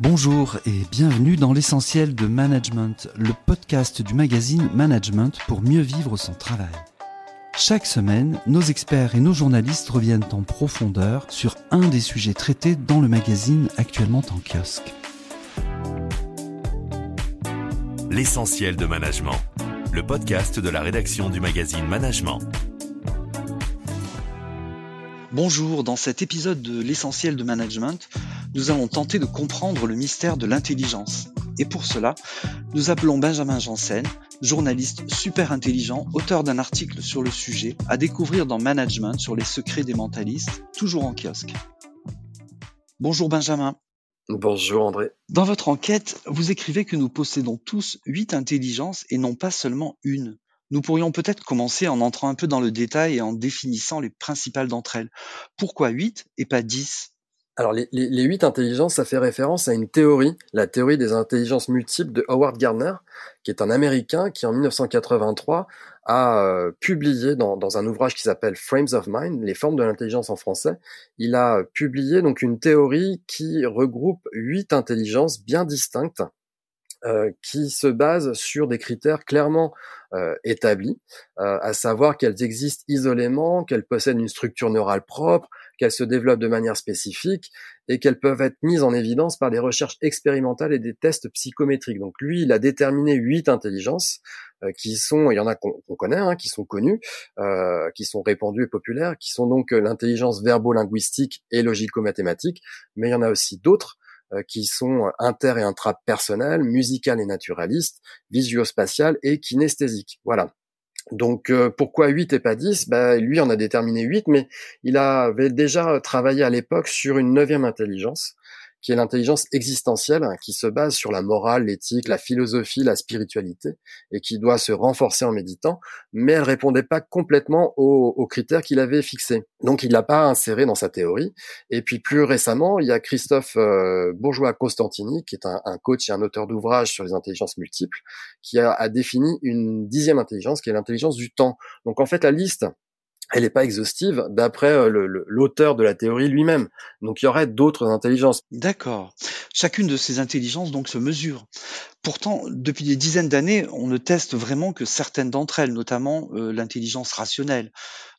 Bonjour et bienvenue dans l'essentiel de Management, le podcast du magazine Management pour mieux vivre son travail. Chaque semaine, nos experts et nos journalistes reviennent en profondeur sur un des sujets traités dans le magazine actuellement en kiosque. L'essentiel de Management, le podcast de la rédaction du magazine Management. Bonjour, dans cet épisode de l'essentiel de management, nous allons tenter de comprendre le mystère de l'intelligence. Et pour cela, nous appelons Benjamin Janssen, journaliste super intelligent, auteur d'un article sur le sujet, à découvrir dans Management sur les secrets des mentalistes, toujours en kiosque. Bonjour Benjamin. Bonjour André. Dans votre enquête, vous écrivez que nous possédons tous huit intelligences et non pas seulement une. Nous pourrions peut-être commencer en entrant un peu dans le détail et en définissant les principales d'entre elles. Pourquoi 8 et pas 10 alors les, huit intelligences, ça fait référence à une théorie, la théorie des intelligences multiples de Howard Gardner, qui est un Américain qui en 1983 a euh, publié dans, dans, un ouvrage qui s'appelle Frames of Mind, les formes de l'intelligence en français, il a publié donc une théorie qui regroupe huit intelligences bien distinctes euh, qui se basent sur des critères clairement euh, établis, euh, à savoir qu'elles existent isolément, qu'elles possèdent une structure neurale propre, qu'elles se développent de manière spécifique et qu'elles peuvent être mises en évidence par des recherches expérimentales et des tests psychométriques. Donc lui, il a déterminé huit intelligences qui sont, il y en a qu'on connaît, hein, qui sont connues, qui sont répandues et populaires, qui sont donc l'intelligence verbo-linguistique et logico-mathématique, mais il y en a aussi d'autres euh, qui sont inter- et intrapersonnelles, musicales et naturalistes, visio-spatiales et kinesthésiques. Voilà. Donc euh, pourquoi 8 et pas 10 bah, Lui en a déterminé 8, mais il avait déjà travaillé à l'époque sur une neuvième intelligence, qui est l'intelligence existentielle, qui se base sur la morale, l'éthique, la philosophie, la spiritualité, et qui doit se renforcer en méditant, mais elle répondait pas complètement aux, critères qu'il avait fixés. Donc il l'a pas inséré dans sa théorie. Et puis plus récemment, il y a Christophe euh, Bourgeois-Constantini, qui est un, coach et un auteur d'ouvrages sur les intelligences multiples, qui a défini une dixième intelligence, qui est l'intelligence du temps. Donc en fait, la liste elle n'est pas exhaustive d'après euh, l'auteur de la théorie lui-même. Donc il y aurait d'autres intelligences. D'accord. Chacune de ces intelligences donc se mesure. Pourtant, depuis des dizaines d'années, on ne teste vraiment que certaines d'entre elles, notamment euh, l'intelligence rationnelle.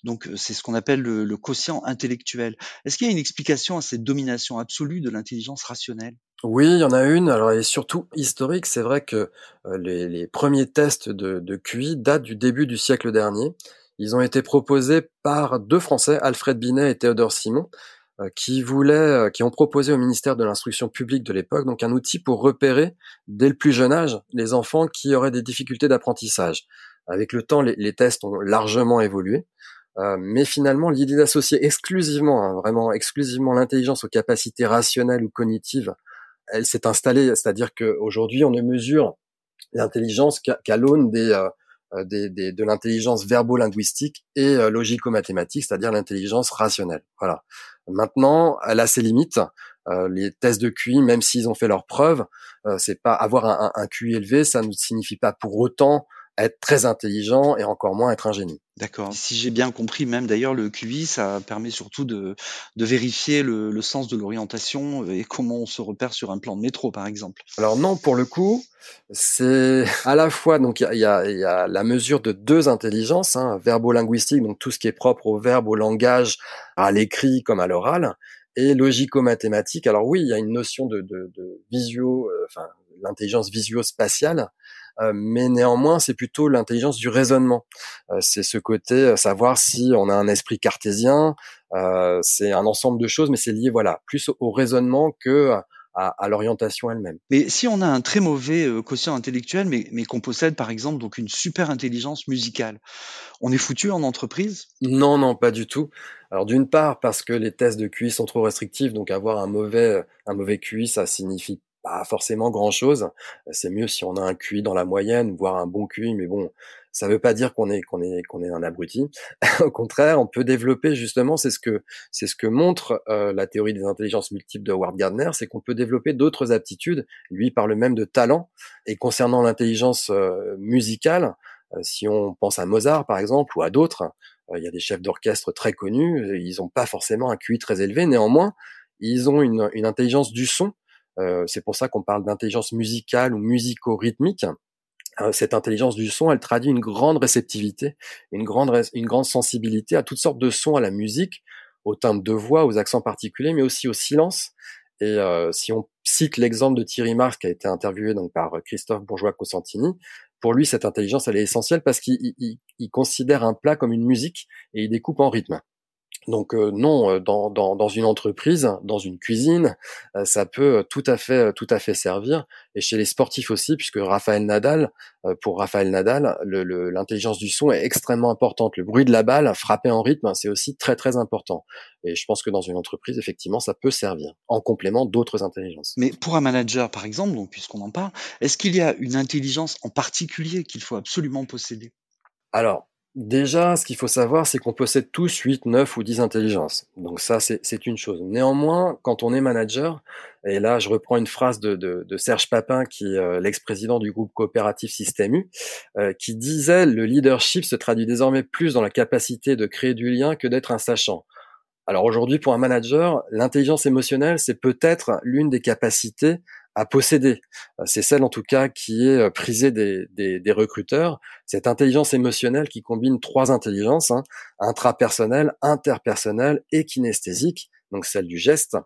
Donc euh, c'est ce qu'on appelle le, quotient intellectuel. Est-ce qu'il y a une explication à cette domination absolue de l'intelligence rationnelle? Oui, il y en a une. Alors, elle est surtout historique. C'est vrai que les, premiers tests de, de QI datent du début du siècle dernier. Ils ont été proposés par deux Français, Alfred Binet et Théodore Simon, euh, qui voulaient, euh, qui ont proposé au ministère de l'Instruction publique de l'époque donc un outil pour repérer dès le plus jeune âge les enfants qui auraient des difficultés d'apprentissage. Avec le temps, les, tests ont largement évolué, euh, mais finalement, l'idée d'associer exclusivement, hein, vraiment exclusivement l'intelligence aux capacités rationnelles ou cognitives, elle s'est installée. C'est-à-dire qu'aujourd'hui, on ne mesure l'intelligence qu'à l'aune des de l'intelligence verbo-linguistique et euh, logico-mathématique, c'est-à-dire l'intelligence rationnelle. Voilà. Maintenant, elle a ses limites. Euh, les tests de QI, même s'ils ont fait leurs preuves, c'est pas avoir un, un, QI élevé, ça ne signifie pas pour autant être très intelligent et encore moins être un génie. D'accord. Si j'ai bien compris, même d'ailleurs, le QI, ça permet surtout de, de vérifier le, le sens de l'orientation et comment on se repère sur un plan de métro, par exemple. Alors non, pour le coup, c'est à la fois donc il y a, y a, la mesure de deux intelligences, hein, verbo-linguistique, donc tout ce qui est propre au verbe, au langage, à l'écrit comme à l'oral, et logico-mathématique. Alors oui, il y a une notion de, de, de visio, euh, enfin l'intelligence visio-spatiale euh, mais néanmoins c'est plutôt l'intelligence du raisonnement. Euh, c'est ce côté euh, savoir si on a un esprit cartésien, c'est un ensemble de choses, mais c'est lié voilà plus au raisonnement que à, l'orientation elle-même. Mais si on a un très mauvais quotient intellectuel, mais, mais qu'on possède par exemple donc une super intelligence musicale, on est foutu en entreprise? Non, non, pas du tout. Alors d'une part parce que les tests de QI sont trop restrictifs, donc avoir un mauvais un mauvais QI, ça signifie pas forcément grand chose. C'est mieux si on a un QI dans la moyenne, voire un bon QI, mais bon, ça veut pas dire qu'on est qu'on est qu'on est un abruti. Au contraire, on peut développer justement, c'est ce que c'est ce que montre euh, la théorie des intelligences multiples de Howard Gardner, c'est qu'on peut développer d'autres aptitudes. Lui parle même de talent. Et concernant l'intelligence euh, musicale, euh, si on pense à Mozart par exemple ou à d'autres, il y a des chefs d'orchestre très connus, ils n'ont pas forcément un QI très élevé, néanmoins ils ont une, une intelligence du son c'est pour ça qu'on parle d'intelligence musicale ou musico-rythmique. cette intelligence du son, elle traduit une grande réceptivité, une grande, une grande sensibilité à toutes sortes de sons, à la musique, au timbre de voix, aux accents particuliers, mais aussi au silence. Et si on cite l'exemple de Thierry Marx qui a été interviewé donc par Christophe Bourgeois-Cosentini, pour lui, cette intelligence, elle est essentielle parce qu'il considère un plat comme une musique et il découpe en rythme. Donc euh, non, euh, dans, dans, dans, une entreprise, dans une cuisine, euh, ça peut tout à fait tout à fait servir. Et chez les sportifs aussi, puisque Raphaël Nadal, pour Raphaël Nadal, l'intelligence du son est extrêmement importante. Le bruit de la balle frappé en rythme, c'est aussi très très important. Et je pense que dans une entreprise, effectivement, ça peut servir en complément d'autres intelligences. Mais pour un manager, par exemple, donc puisqu'on en parle, est-ce qu'il y a une intelligence en particulier qu'il faut absolument posséder? Alors, Déjà, ce qu'il faut savoir, c'est qu'on possède tous 8, 9 ou 10 intelligences. Donc ça, c'est une chose. Néanmoins, quand on est manager, et là, je reprends une phrase de, Serge Papin, qui est euh, l'ex-président du groupe coopératif Système U, euh, qui disait « Le leadership se traduit désormais plus dans la capacité de créer du lien que d'être un sachant ». Alors aujourd'hui, pour un manager, l'intelligence émotionnelle, c'est peut-être l'une des capacités à posséder. C'est celle en tout cas qui est euh, prisée des, recruteurs. Cette intelligence émotionnelle qui combine trois intelligences, hein, intrapersonnelle, interpersonnelle et kinesthésique, donc celle du geste,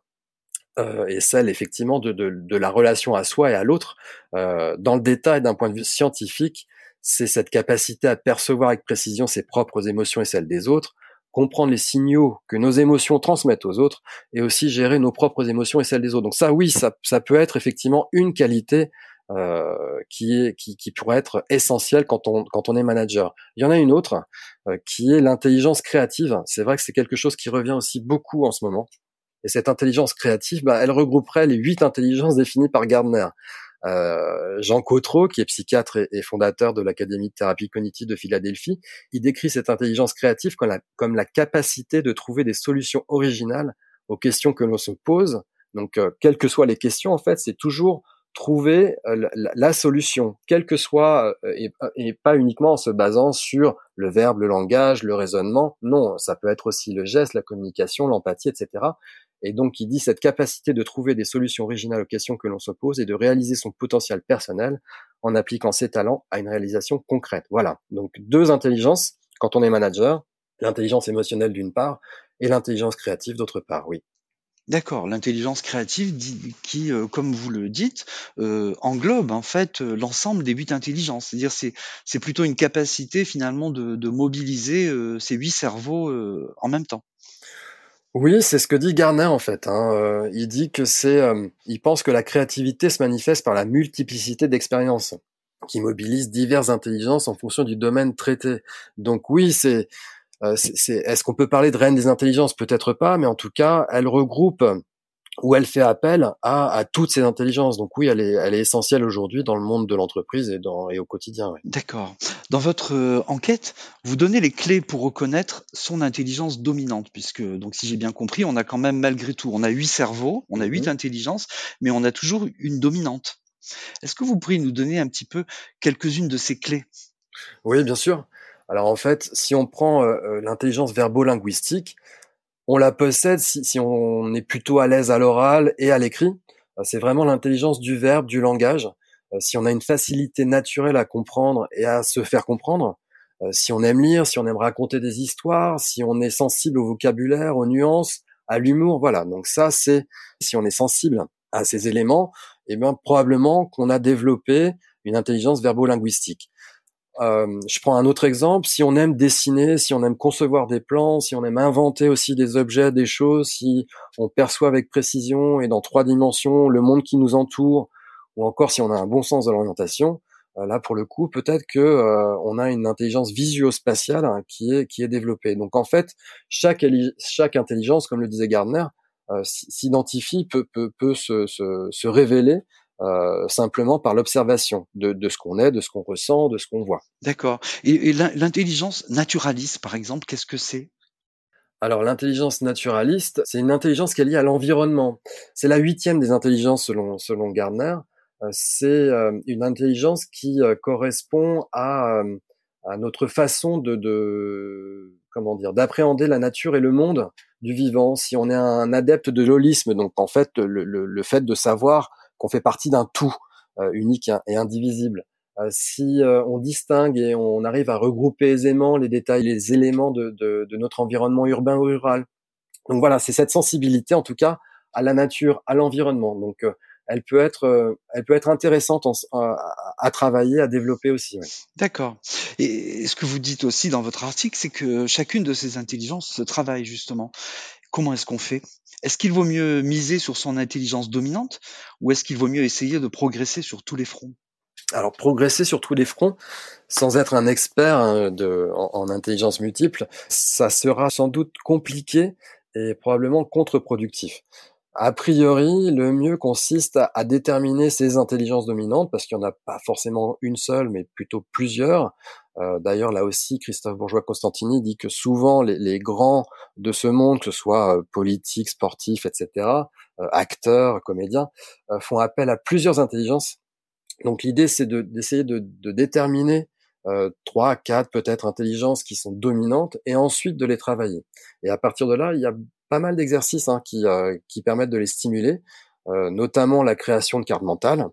euh, et celle effectivement de, la relation à soi et à l'autre. Euh, dans le détail, d'un point de vue scientifique, c'est cette capacité à percevoir avec précision ses propres émotions et celles des autres, comprendre les signaux que nos émotions transmettent aux autres et aussi gérer nos propres émotions et celles des autres. Donc ça, oui, ça, ça peut être effectivement une qualité euh, qui, est, qui, pourrait être essentielle quand on, quand on est manager. Il y en a une autre euh, qui est l'intelligence créative. C'est vrai que c'est quelque chose qui revient aussi beaucoup en ce moment. Et cette intelligence créative, bah, elle regrouperait les huit intelligences définies par Gardner. Euh, Jean Cotreau, qui est psychiatre et, fondateur de l'Académie de thérapie cognitive de Philadelphie, il décrit cette intelligence créative comme la, capacité de trouver des solutions originales aux questions que l'on se pose. Donc, euh, quelles que soient les questions, en fait, c'est toujours trouver euh, la, solution, quelle que soit, et, et, pas uniquement en se basant sur le verbe, le langage, le raisonnement. Non, ça peut être aussi le geste, la communication, l'empathie, etc. Et donc, il dit cette capacité de trouver des solutions originales aux questions que l'on se pose et de réaliser son potentiel personnel en appliquant ses talents à une réalisation concrète. Voilà. Donc, deux intelligences quand on est manager. L'intelligence émotionnelle d'une part et l'intelligence créative d'autre part, oui. D'accord, l'intelligence créative qui, euh, comme vous le dites, euh, englobe en fait euh, l'ensemble des huit intelligences. C'est-à-dire c'est c'est plutôt une capacité finalement de mobiliser ces huit cerveaux en même temps. Oui, c'est ce que dit Garner en fait. Hein. Euh, il dit que c'est, euh, il pense que la créativité se manifeste par la multiplicité d'expériences qui mobilisent diverses intelligences en fonction du domaine traité. Donc oui, c'est, euh, c'est, est-ce qu'on peut parler de reine des intelligences? Peut-être pas, mais en tout cas, elle regroupe où elle fait appel à, à, toutes ces intelligences. Donc oui, elle est, elle est essentielle aujourd'hui dans le monde de l'entreprise et, dans, et au quotidien. D'accord. Dans votre euh, enquête, vous donnez les clés pour reconnaître son intelligence dominante, puisque donc si j'ai bien compris, on a quand même malgré tout, on a huit cerveaux, on a huit mhm. intelligences, mais on a toujours une dominante. Est-ce que vous pourriez nous donner un petit peu quelques-unes de ces clés? Oui, bien sûr. Alors en fait, si on prend euh, euh, l'intelligence verbo-linguistique, on la possède si, on est plutôt à l'aise à l'oral et à l'écrit. Euh, c'est vraiment l'intelligence du verbe, du langage. Euh, si on a une facilité naturelle à comprendre et à se faire comprendre, euh, si on aime lire, si on aime raconter des histoires, si on est sensible au vocabulaire, aux nuances, à l'humour, voilà. Donc ça, c'est si on est sensible à ces éléments, eh bien probablement qu'on a développé une intelligence verbo-linguistique. Euh, je prends un autre exemple. Si on aime dessiner, si on aime concevoir des plans, si on aime inventer aussi des objets, des choses, si on perçoit avec précision et dans trois dimensions le monde qui nous entoure, ou encore si on a un bon sens de l'orientation, euh, là pour le coup, peut-être que euh, on a une intelligence visuospatiale hein, qui est qui est développée. Donc en fait, chaque chaque intelligence, comme le disait Gardner, s'identifie peut peut peut se, se, se révéler euh, simplement par l'observation de, de, ce qu'on est, de ce qu'on ressent, de ce qu'on voit. D'accord. Et, et l'intelligence naturaliste, par exemple, qu'est-ce que c'est? Alors l'intelligence naturaliste, c'est une intelligence qui est liée à l'environnement. C'est la huitième des intelligences selon, selon Gardner. Euh, c'est euh, une intelligence qui correspond à, à notre façon de, de comment dire d'appréhender la nature et le monde du vivant. Si on est un adepte de l'holisme, donc en fait le, le, le fait de savoir qu'on fait partie d'un tout unique et indivisible. si on distingue et on arrive à regrouper aisément les détails, les éléments de, de, de notre environnement urbain ou rural. Donc voilà, c'est cette sensibilité en tout cas à la nature, à l'environnement. Donc elle peut être, euh, elle peut être intéressante à, travailler, à développer aussi. D'accord. Et ce que vous dites aussi dans votre article, c'est que chacune de ces intelligences se travaille justement. Comment est-ce qu'on fait? Est-ce qu'il vaut mieux miser sur son intelligence dominante ou est-ce qu'il vaut mieux essayer de progresser sur tous les fronts? Alors progresser sur tous les fronts, sans être un expert hein, en, intelligence multiple, ça sera sans doute compliqué et probablement contre-productif. A priori, le mieux consiste à, déterminer ces intelligences dominantes, parce qu'il n'y en a pas forcément une seule, mais plutôt plusieurs. Euh, d'ailleurs, là aussi, Christophe Bourgeois-Constantini dit que souvent les, grands de ce monde, que ce soit euh, politiques, sportifs, etc., euh, acteurs, comédiens, font appel à plusieurs intelligences. Donc l'idée, c'est d'essayer de, de, déterminer trois, quatre peut-être intelligences qui sont dominantes, et ensuite de les travailler. Et à partir de là, il y a pas mal d'exercices hein, qui, euh, qui permettent de les stimuler, euh, notamment la création de cartes mentales.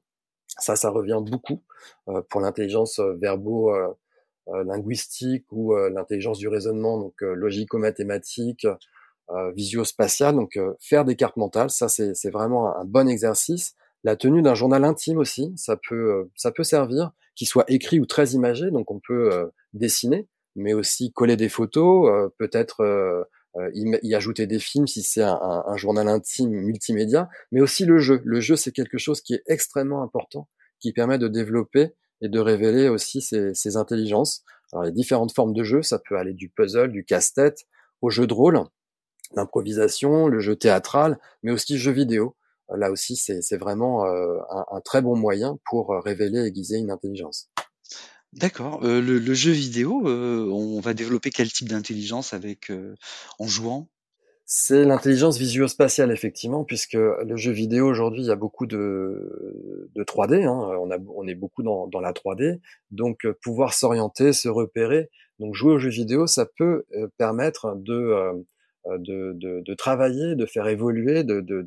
Ça, ça revient beaucoup euh, pour l'intelligence verbo linguistique ou l'intelligence du raisonnement, donc logico-mathématique, visio-spatial. Donc faire des cartes mentales, ça c'est vraiment un, bon exercice. La tenue d'un journal intime aussi, ça peut ça peut servir, qu'il soit écrit ou très imagé. Donc on peut dessiner, mais aussi coller des photos, peut-être euh, y, ajouter des films si c'est un, un, journal intime multimédia, mais aussi le jeu. Le jeu, c'est quelque chose qui est extrêmement important, qui permet de développer et de révéler aussi ses, ses intelligences. Alors, a différentes formes de jeu, ça peut aller du puzzle, du casse-tête, au jeu de rôle, l'improvisation, le jeu théâtral, mais aussi jeu vidéo. Là aussi, c'est vraiment euh, un, un, très bon moyen pour révéler et aiguiser une intelligence. D'accord, le le jeu vidéo, on va développer quel type d'intelligence avec, en jouant? C'est l'intelligence visuospatiale effectivement, puisque le jeu vidéo aujourd'hui, il y a beaucoup de de 3D, hein, on a on est beaucoup dans dans la 3D, donc pouvoir s'orienter, se repérer, donc jouer aux jeux vidéo, ça peut, permettre de, de de de travailler, de faire évoluer, de de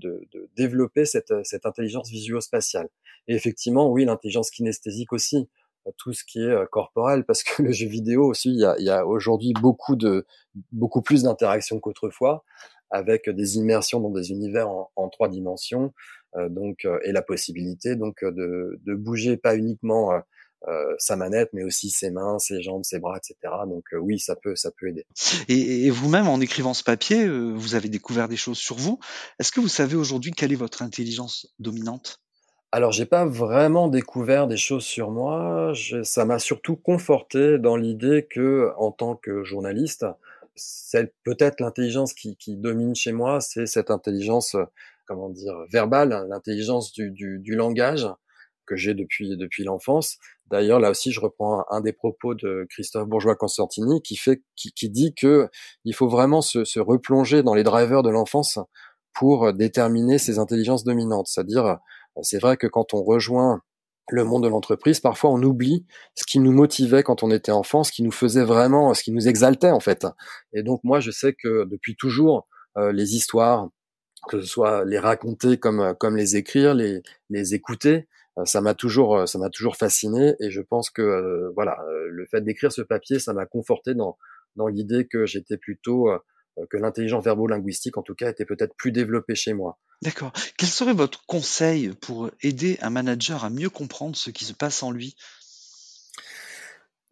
développer cette, cette intelligence visuospatiale. Et effectivement, oui, l'intelligence kinesthésique aussi tout ce qui est euh, corporel parce que le jeu vidéo aussi il y a, aujourd'hui beaucoup de beaucoup plus d'interactions qu'autrefois avec des immersions dans des univers en, trois dimensions euh, donc euh, et la possibilité donc de, de bouger pas uniquement euh, sa manette mais aussi ses mains ses jambes ses bras etc donc oui ça peut ça peut aider. Et vous-même en écrivant ce papier vous avez découvert des choses sur vous. Est-ce que vous savez aujourd'hui quelle est votre intelligence dominante? Alors, j'ai pas vraiment découvert des choses sur moi. ça m'a surtout conforté dans l'idée que, en tant que journaliste, c'est peut-être l'intelligence qui, domine chez moi, c'est cette intelligence, comment dire, verbale, l'intelligence du, langage que j'ai depuis depuis l'enfance. D'ailleurs, là aussi, je reprends un, des propos de Christophe Bourgeois-Constantini qui fait, qui, qui, dit que il faut vraiment se, se replonger dans les drivers de l'enfance pour déterminer ses intelligences dominantes, c'est-à-dire c'est vrai que quand on rejoint le monde de l'entreprise, parfois on oublie ce qui nous motivait quand on était enfant, ce qui nous faisait vraiment, ce qui nous exaltait en fait. Et donc moi je sais que depuis toujours euh, les histoires, que ce soit les raconter comme comme les écrire, les les écouter, euh, ça m'a toujours ça m'a toujours fasciné et je pense que euh, voilà le fait d'écrire ce papier, ça m'a conforté dans dans l'idée que j'étais plutôt que l'intelligence verbo-linguistique en tout cas était peut-être plus développée chez moi. D'accord. Quel serait votre conseil pour aider un manager à mieux comprendre ce qui se passe en lui?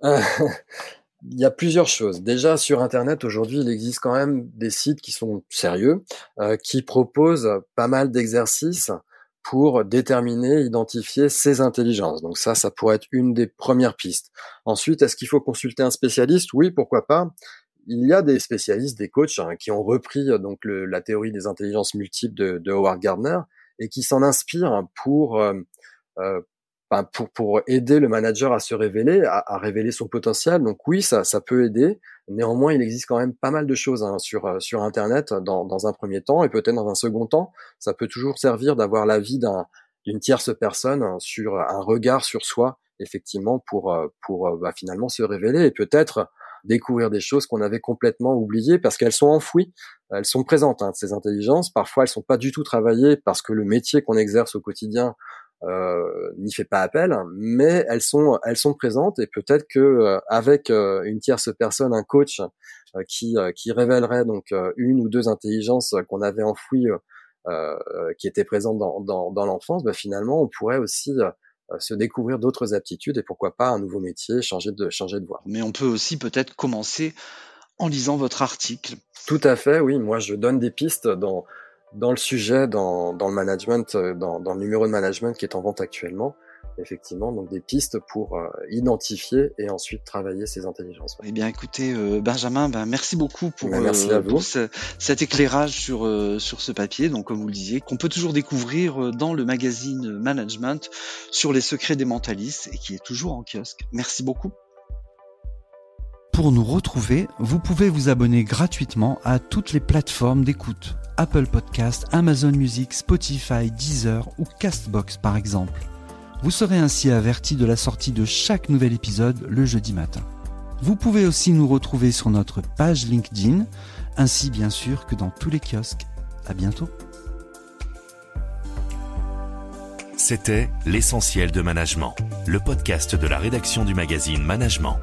Euh, Il y a plusieurs choses. Déjà, sur Internet, aujourd'hui, il existe quand même des sites qui sont sérieux, euh, qui proposent pas mal d'exercices pour déterminer, identifier ses intelligences. Donc ça, ça pourrait être une des premières pistes. Ensuite, est-ce qu'il faut consulter un spécialiste? Oui, pourquoi pas il y a des spécialistes, des coachs hein, qui ont repris euh, donc la théorie des intelligences multiples de, Howard Gardner et qui s'en inspirent pour, euh, euh ben, pour pour aider le manager à se révéler, à, révéler son potentiel. Donc oui, ça ça peut aider. Néanmoins, il existe quand même pas mal de choses hein, sur euh, sur Internet dans dans un premier temps et peut-être dans un second temps, ça peut toujours servir d'avoir l'avis d'un d'une tierce personne hein, sur un regard sur soi effectivement pour pour bah, finalement se révéler et peut-être découvrir des choses qu'on avait complètement oubliées parce qu'elles sont enfouies, elles sont présentes, hein, ces intelligences. Parfois, elles sont pas du tout travaillées parce que le métier qu'on exerce au quotidien euh, n'y fait pas appel, mais elles sont elles sont présentes et peut-être que euh, avec euh, une tierce personne, un coach qui qui révélerait donc une ou deux intelligences qu'on avait enfouies, qui étaient présentes dans dans, dans l'enfance, bah, finalement on pourrait aussi se découvrir d'autres aptitudes et pourquoi pas un nouveau métier, changer de changer de voie. Mais on peut aussi peut-être commencer en lisant votre article. Tout à fait, oui. Moi, je donne des pistes dans dans le sujet, dans, dans le management, euh, dans, dans, le numéro de management qui est en vente actuellement, effectivement, donc des pistes pour euh, identifier et ensuite travailler ces intelligences. Eh bien, écoutez, euh, Benjamin, ben, merci beaucoup pour, ben, merci à vous. cet éclairage sur, sur ce papier, donc comme vous le disiez, qu'on peut toujours découvrir dans le magazine Management sur les secrets des mentalistes et qui est toujours en kiosque. Merci beaucoup. Pour nous retrouver, vous pouvez vous abonner gratuitement à toutes les plateformes d'écoute Apple Podcast, Amazon Music, Spotify, Deezer ou Castbox par exemple. Vous serez ainsi averti de la sortie de chaque nouvel épisode le jeudi matin. Vous pouvez aussi nous retrouver sur notre page LinkedIn, ainsi bien sûr que dans tous les kiosques. À bientôt. C'était L'essentiel de management, le podcast de la rédaction du magazine Management.